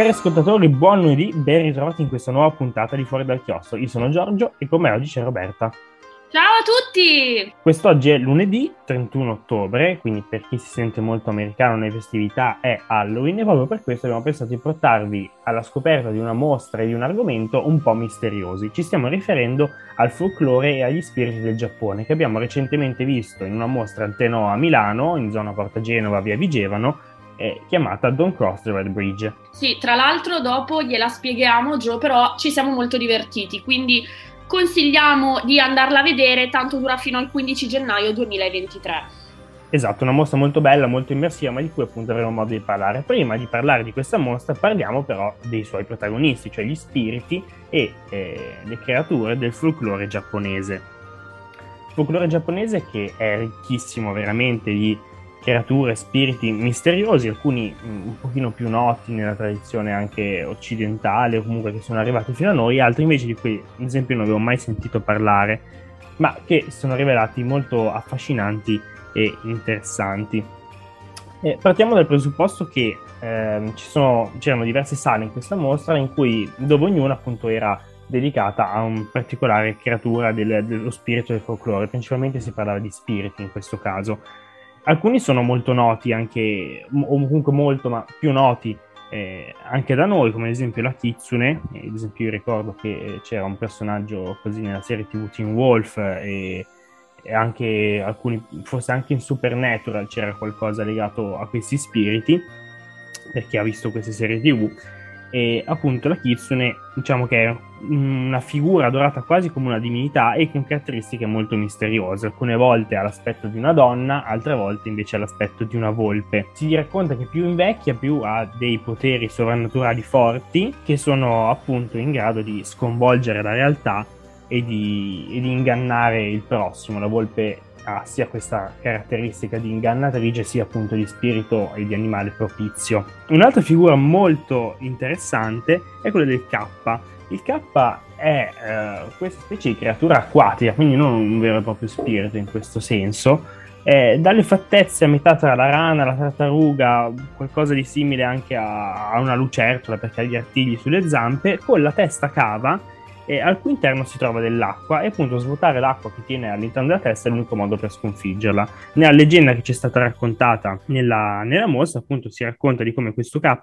Cari ascoltatori, buon lunedì, ben ritrovati in questa nuova puntata di Fuori dal Chiostro. Io sono Giorgio e con me oggi c'è Roberta. Ciao a tutti! Quest'oggi è lunedì 31 ottobre, quindi per chi si sente molto americano nelle festività è Halloween e proprio per questo abbiamo pensato di portarvi alla scoperta di una mostra e di un argomento un po' misteriosi. Ci stiamo riferendo al folklore e agli spiriti del Giappone che abbiamo recentemente visto in una mostra al Tenò a Milano, in zona Porta Genova, via Vigevano, eh, chiamata Don't Cross the Red Bridge. Sì, tra l'altro dopo gliela spieghiamo, Gio, però ci siamo molto divertiti, quindi consigliamo di andarla a vedere, tanto dura fino al 15 gennaio 2023. Esatto, una mostra molto bella, molto immersiva, ma di cui appunto avremo modo di parlare. Prima di parlare di questa mostra parliamo però dei suoi protagonisti, cioè gli spiriti e eh, le creature del folklore giapponese. Il folklore giapponese che è ricchissimo veramente di creature, spiriti misteriosi, alcuni mm, un pochino più noti nella tradizione anche occidentale o comunque che sono arrivati fino a noi, altri invece di cui ad esempio non avevo mai sentito parlare, ma che sono rivelati molto affascinanti e interessanti. E partiamo dal presupposto che eh, sono, c'erano diverse sale in questa mostra in cui dove ognuna appunto era dedicata a una particolare creatura del, dello spirito del folklore, principalmente si parlava di spiriti in questo caso alcuni sono molto noti anche, o comunque molto, ma più noti eh, anche da noi, come ad esempio la Kitsune. Eh, ad esempio, io ricordo che c'era un personaggio così nella serie TV Teen Wolf e, e anche alcuni, forse anche in Supernatural c'era qualcosa legato a questi spiriti, per chi ha visto queste serie TV e appunto la Kitsune diciamo che è una figura adorata quasi come una divinità e con caratteristiche molto misteriose alcune volte ha l'aspetto di una donna altre volte invece ha l'aspetto di una volpe si racconta che più invecchia più ha dei poteri sovrannaturali forti che sono appunto in grado di sconvolgere la realtà e di, e di ingannare il prossimo la volpe ha sia questa caratteristica di ingannatrice sia appunto di spirito e di animale propizio. Un'altra figura molto interessante è quella del K. Il K è eh, questa specie di creatura acquatica, quindi non un vero e proprio spirito in questo senso. Eh, dalle fattezze a metà tra la rana, la tartaruga, qualcosa di simile anche a, a una lucertola perché ha gli artigli sulle zampe, con la testa cava e al cui interno si trova dell'acqua e appunto svuotare l'acqua che tiene all'interno della testa è l'unico modo per sconfiggerla. Nella leggenda che ci è stata raccontata nella, nella mostra appunto si racconta di come questo K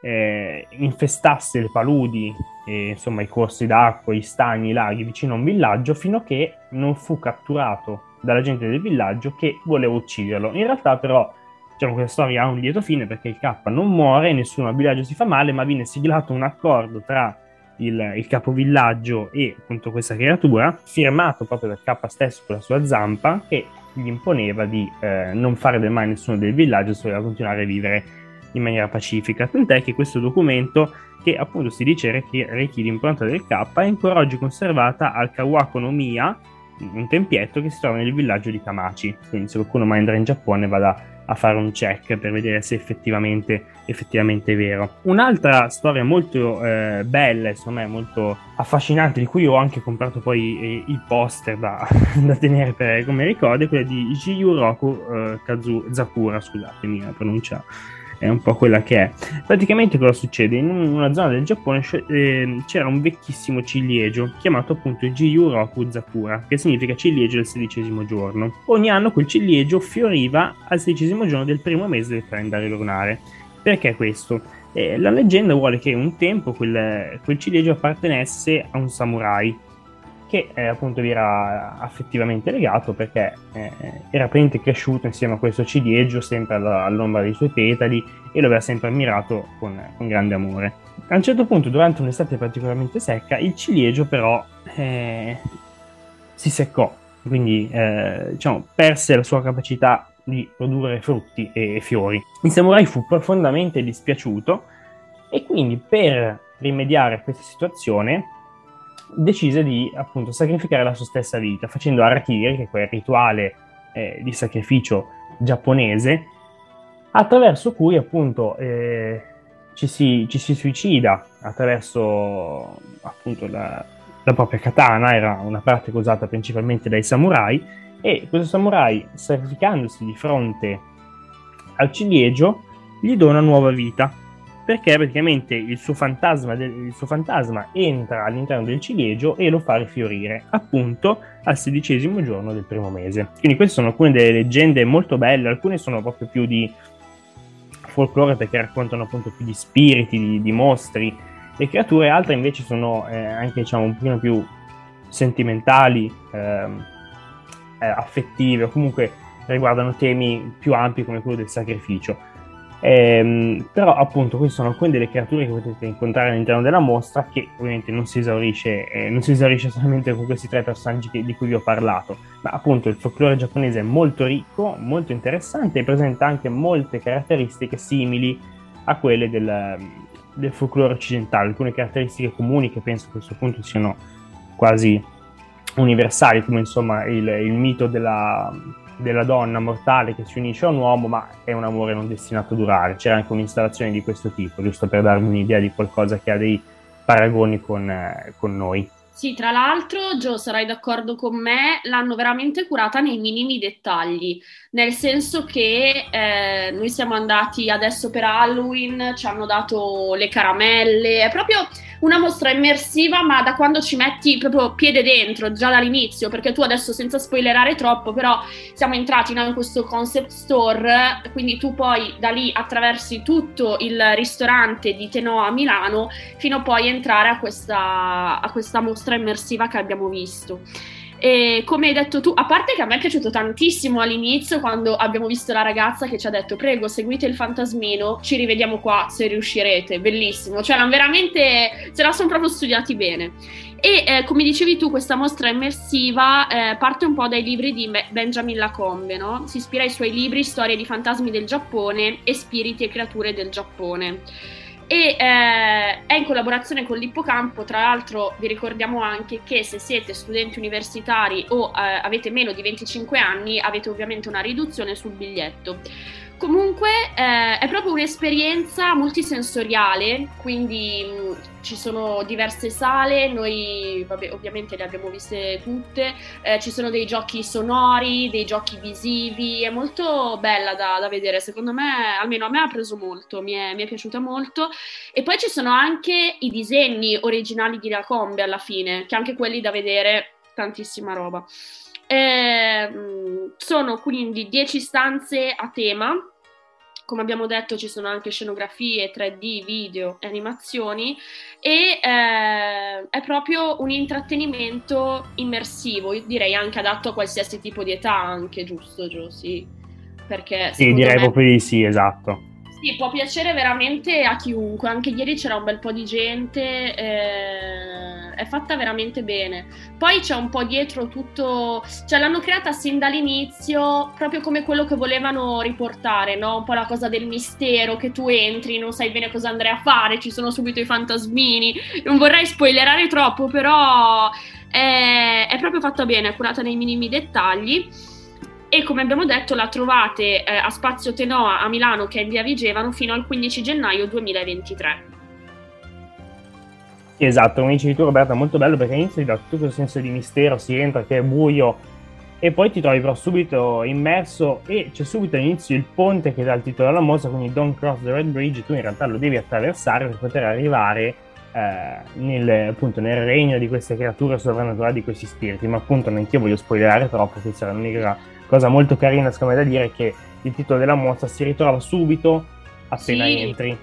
eh, infestasse le paludi, e, insomma i corsi d'acqua, i stagni, i laghi vicino a un villaggio fino a che non fu catturato dalla gente del villaggio che voleva ucciderlo. In realtà però diciamo, questa storia ha un lieto fine perché il K non muore, nessuno al villaggio si fa male, ma viene siglato un accordo tra il, il capovillaggio e appunto questa creatura, firmato proprio dal K stesso con la sua zampa, che gli imponeva di eh, non fare del male a nessuno del villaggio se voleva continuare a vivere in maniera pacifica. Tant'è che questo documento, che appunto si dice rechi l'impronta del K, è ancora oggi conservata al Kawako no Miya, un tempietto che si trova nel villaggio di Kamachi. Quindi se qualcuno mai andrà in Giappone vada a fare un check per vedere se effettivamente, effettivamente è vero. Un'altra storia molto eh, bella, insomma, molto affascinante, di cui ho anche comprato poi eh, il poster da, da, tenere per, come ricordo, è quella di Jiyuroku eh, Kazu, Zakura, scusatemi la pronuncia è un po' quella che è. Praticamente cosa succede? In una zona del Giappone eh, c'era un vecchissimo ciliegio chiamato appunto Jiyuroku Zakura, che significa ciliegio del sedicesimo giorno. Ogni anno quel ciliegio fioriva al sedicesimo giorno del primo mese del calendario lunare. Perché questo? Eh, la leggenda vuole che un tempo quel, quel ciliegio appartenesse a un samurai che eh, appunto vi era affettivamente legato perché eh, era praticamente cresciuto insieme a questo ciliegio sempre all'ombra dei suoi petali e lo aveva sempre ammirato con, con, grande amore. A un certo punto, durante un'estate particolarmente secca, il ciliegio però eh, si seccò, quindi eh, diciamo, perse la sua capacità di produrre frutti e fiori. Il samurai fu profondamente dispiaciuto e quindi per rimediare a questa situazione decise di appunto sacrificare la sua stessa vita facendo Arakiri, che è quel rituale eh, di sacrificio giapponese, attraverso cui appunto eh, ci, si, ci, si, suicida attraverso appunto la, la propria katana, era una pratica usata principalmente dai samurai, e questo samurai, sacrificandosi di fronte al ciliegio, gli dona nuova vita perché praticamente il suo, fantasma il suo fantasma entra all'interno del ciliegio e lo fa rifiorire appunto al sedicesimo giorno del primo mese. Quindi queste sono alcune delle leggende molto belle, alcune sono proprio più di folklore perché raccontano appunto più di spiriti, di, di mostri e creature, altre invece sono eh, anche diciamo un pochino più sentimentali, ehm, eh, affettive o comunque riguardano temi più ampi come quello del sacrificio. Ehm, però appunto queste sono alcune delle creature che potete incontrare all'interno della mostra che ovviamente non si esaurisce, eh, non si esaurisce solamente con questi tre personaggi che, di cui vi ho parlato. Ma appunto il folklore giapponese è molto ricco, molto interessante e presenta anche molte caratteristiche simili a quelle del, del folklore occidentale, alcune caratteristiche comuni che penso a questo punto siano quasi universali come insomma il, il mito della della donna mortale che si unisce a un uomo, ma è un amore non destinato a durare. C'era anche un'installazione di questo tipo, giusto per darvi un'idea di qualcosa che ha dei paragoni con, eh, con noi. Sì, tra l'altro, Gio, sarai d'accordo con me, l'hanno veramente curata nei minimi dettagli, nel senso che eh, noi siamo andati adesso per Halloween, ci hanno dato le caramelle, è proprio una mostra immersiva, ma da quando ci metti proprio piede dentro, già dall'inizio, perché tu adesso senza spoilerare troppo, però siamo entrati in questo concept store, quindi tu poi da lì attraversi tutto il ristorante di Tenò a Milano fino a poi entrare a questa, a questa mostra immersiva che abbiamo visto. E come hai detto tu, a parte che a me è piaciuto tantissimo all'inizio quando abbiamo visto la ragazza che ci ha detto prego seguite il fantasmino, ci rivediamo qua se riuscirete, bellissimo, cioè veramente se la sono proprio studiati bene. E eh, come dicevi tu, questa mostra immersiva eh, parte un po' dai libri di Benjamin Lacombe, no? Si ispira ai suoi libri Storie di fantasmi del Giappone e Spiriti e creature del Giappone e eh, è in collaborazione con l'Ippocampo, tra l'altro vi ricordiamo anche che se siete studenti universitari o eh, avete meno di 25 anni avete ovviamente una riduzione sul biglietto. Comunque eh, è proprio un'esperienza multisensoriale, quindi mh, ci sono diverse sale, noi vabbè, ovviamente le abbiamo viste tutte, eh, ci sono dei giochi sonori, dei giochi visivi, è molto bella da, da vedere, secondo me, almeno a me ha preso molto, mi è, mi è, piaciuta molto. E poi ci sono anche i disegni originali di Lacombe alla fine, che anche quelli da vedere, tantissima roba. Eh, sono quindi 10 stanze a tema. Come abbiamo detto, ci sono anche scenografie, 3D, video e animazioni, e eh, è proprio un intrattenimento immersivo, io direi anche adatto a qualsiasi tipo di età, anche giusto, Gio? Sì, perché sì, direi me... proprio di sì, esatto. Sì, può piacere veramente a chiunque. Anche ieri c'era un bel po' di gente, eh, è fatta veramente bene. Poi c'è un po' dietro tutto, cioè l'hanno creata sin dall'inizio proprio come quello che volevano riportare, no? Un po' la cosa del mistero che tu entri, non sai bene cosa andrai a fare, ci sono subito i fantasmini. Non vorrei spoilerare troppo, però è, è proprio fatta bene, è curata nei minimi dettagli e come abbiamo detto la trovate eh, a Spazio Tenoa a Milano che è in via Vigevano fino al 15 gennaio 2023. Esatto, come dicevi tu Roberta, molto bello perché inizia da tutto questo senso di mistero, si entra che è buio e poi ti trovi però subito immerso e c'è subito all'inizio il ponte che dà il titolo alla mostra, quindi Don't Cross the Red Bridge, tu in realtà lo devi attraversare per poter arrivare eh, nel, appunto, nel regno di queste creature sovrannaturali, di questi spiriti, ma appunto neanche io voglio spoilerare troppo, questa è l'unica cosa molto carina secondo me da dire è che il titolo della mostra si ritrova subito appena sì. entri.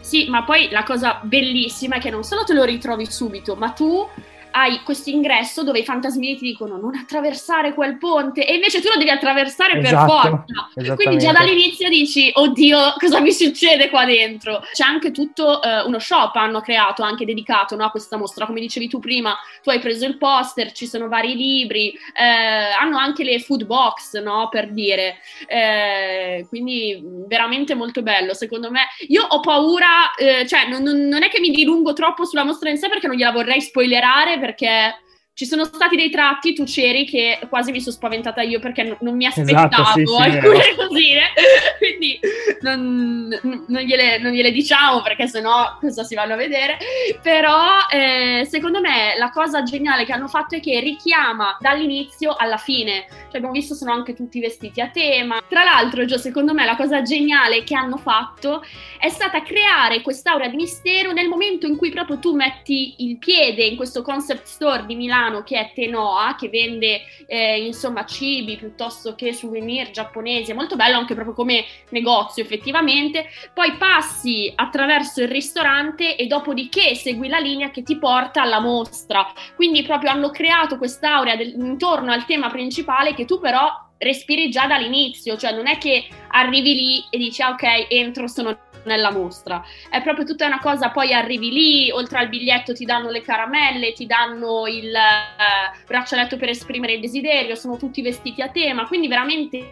Sì, ma poi la cosa bellissima è che non solo te lo ritrovi subito, ma tu hai questo ingresso dove i fantasmini ti dicono non attraversare quel ponte e invece tu lo devi attraversare esatto, per forza. Quindi già dall'inizio dici oddio cosa mi succede qua dentro. C'è anche tutto uh, uno shop hanno creato anche dedicato no, a questa mostra, come dicevi tu prima, tu hai preso il poster, ci sono vari libri, eh, hanno anche le food box no, per dire, eh, quindi veramente molto bello secondo me. Io ho paura, eh, cioè non, non è che mi dilungo troppo sulla mostra in sé perché non gliela vorrei spoilerare perché ci sono stati dei tratti, tu c'eri, che quasi mi sono spaventata io perché non, non mi aspettavo esatto, sì, sì, alcune cosine. Quindi non, non, gliele, non, gliele, diciamo perché sennò cosa si vanno a vedere, però eh, secondo me la cosa geniale che hanno fatto è che richiama dall'inizio alla fine, cioè abbiamo visto sono anche tutti vestiti a tema, tra l'altro Gio, secondo me la cosa geniale che hanno fatto è stata creare quest'aura di mistero nel momento in cui proprio tu metti il piede in questo concept store di Milano che è Tenoa, che vende eh, insomma cibi piuttosto che souvenir giapponesi, è molto bello anche proprio come negozio effettivamente, poi passi attraverso il ristorante e dopodiché segui la linea che ti porta alla mostra, quindi proprio hanno creato quest'aurea del, intorno al tema principale che tu però respiri già dall'inizio, cioè non è che arrivi lì e dici ah, ok entro sono nella mostra. È proprio tutta una cosa, poi arrivi lì, oltre al biglietto ti danno le caramelle, ti danno il eh, braccialetto per esprimere il desiderio, sono tutti vestiti a tema, quindi veramente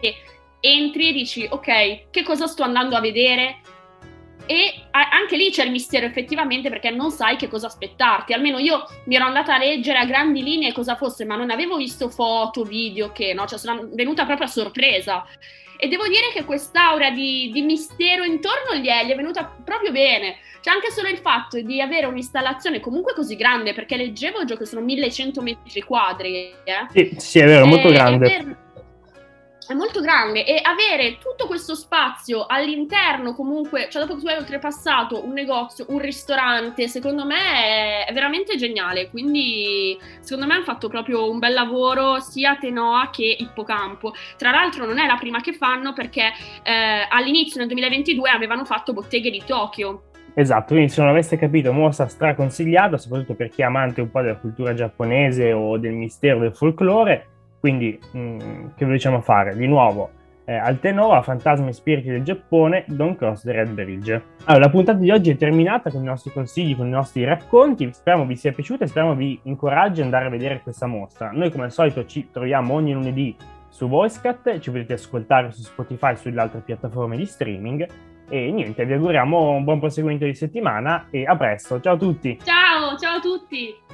entri e dici ok, che cosa sto andando a vedere? E anche lì c'è il mistero effettivamente perché non sai che cosa aspettarti. Almeno io mi ero andata a leggere a grandi linee cosa fosse, ma non avevo visto foto, video, che no, cioè sono venuta proprio a sorpresa. E devo dire che quest'aura di, di mistero intorno gli è, gli è venuta proprio bene. C'è anche solo il fatto di avere un'installazione comunque così grande, perché leggevo che sono 1100 metri quadri. Eh? Sì, sì, è vero, molto e, grande. È molto grande e avere tutto questo spazio all'interno comunque, cioè dopo che tu hai oltrepassato un negozio, un ristorante, secondo me è, veramente geniale, quindi secondo me hanno fatto proprio un bel lavoro sia Tenoa che Ippocampo. Tra l'altro non è la prima che fanno perché eh, all'inizio nel 2022 avevano fatto botteghe di Tokyo. Esatto, quindi se non aveste capito, mostra straconsigliata, soprattutto per chi è amante un po' della cultura giapponese o del mistero del folklore quindi, mh, mm, che riusciamo a fare? Di nuovo, eh, Altenova, Fantasmi e Spiriti del Giappone, Don't Cross the Red Bridge. Allora, la puntata di oggi è terminata con i nostri consigli, con i nostri racconti. Speriamo vi sia piaciuta e speriamo vi incoraggi ad andare a vedere questa mostra. Noi, come al solito, ci troviamo ogni lunedì su VoiceCat, ci potete ascoltare su Spotify e sulle altre piattaforme di streaming. E niente, vi auguriamo un buon proseguimento di settimana e a presto. Ciao a tutti! Ciao, ciao a tutti!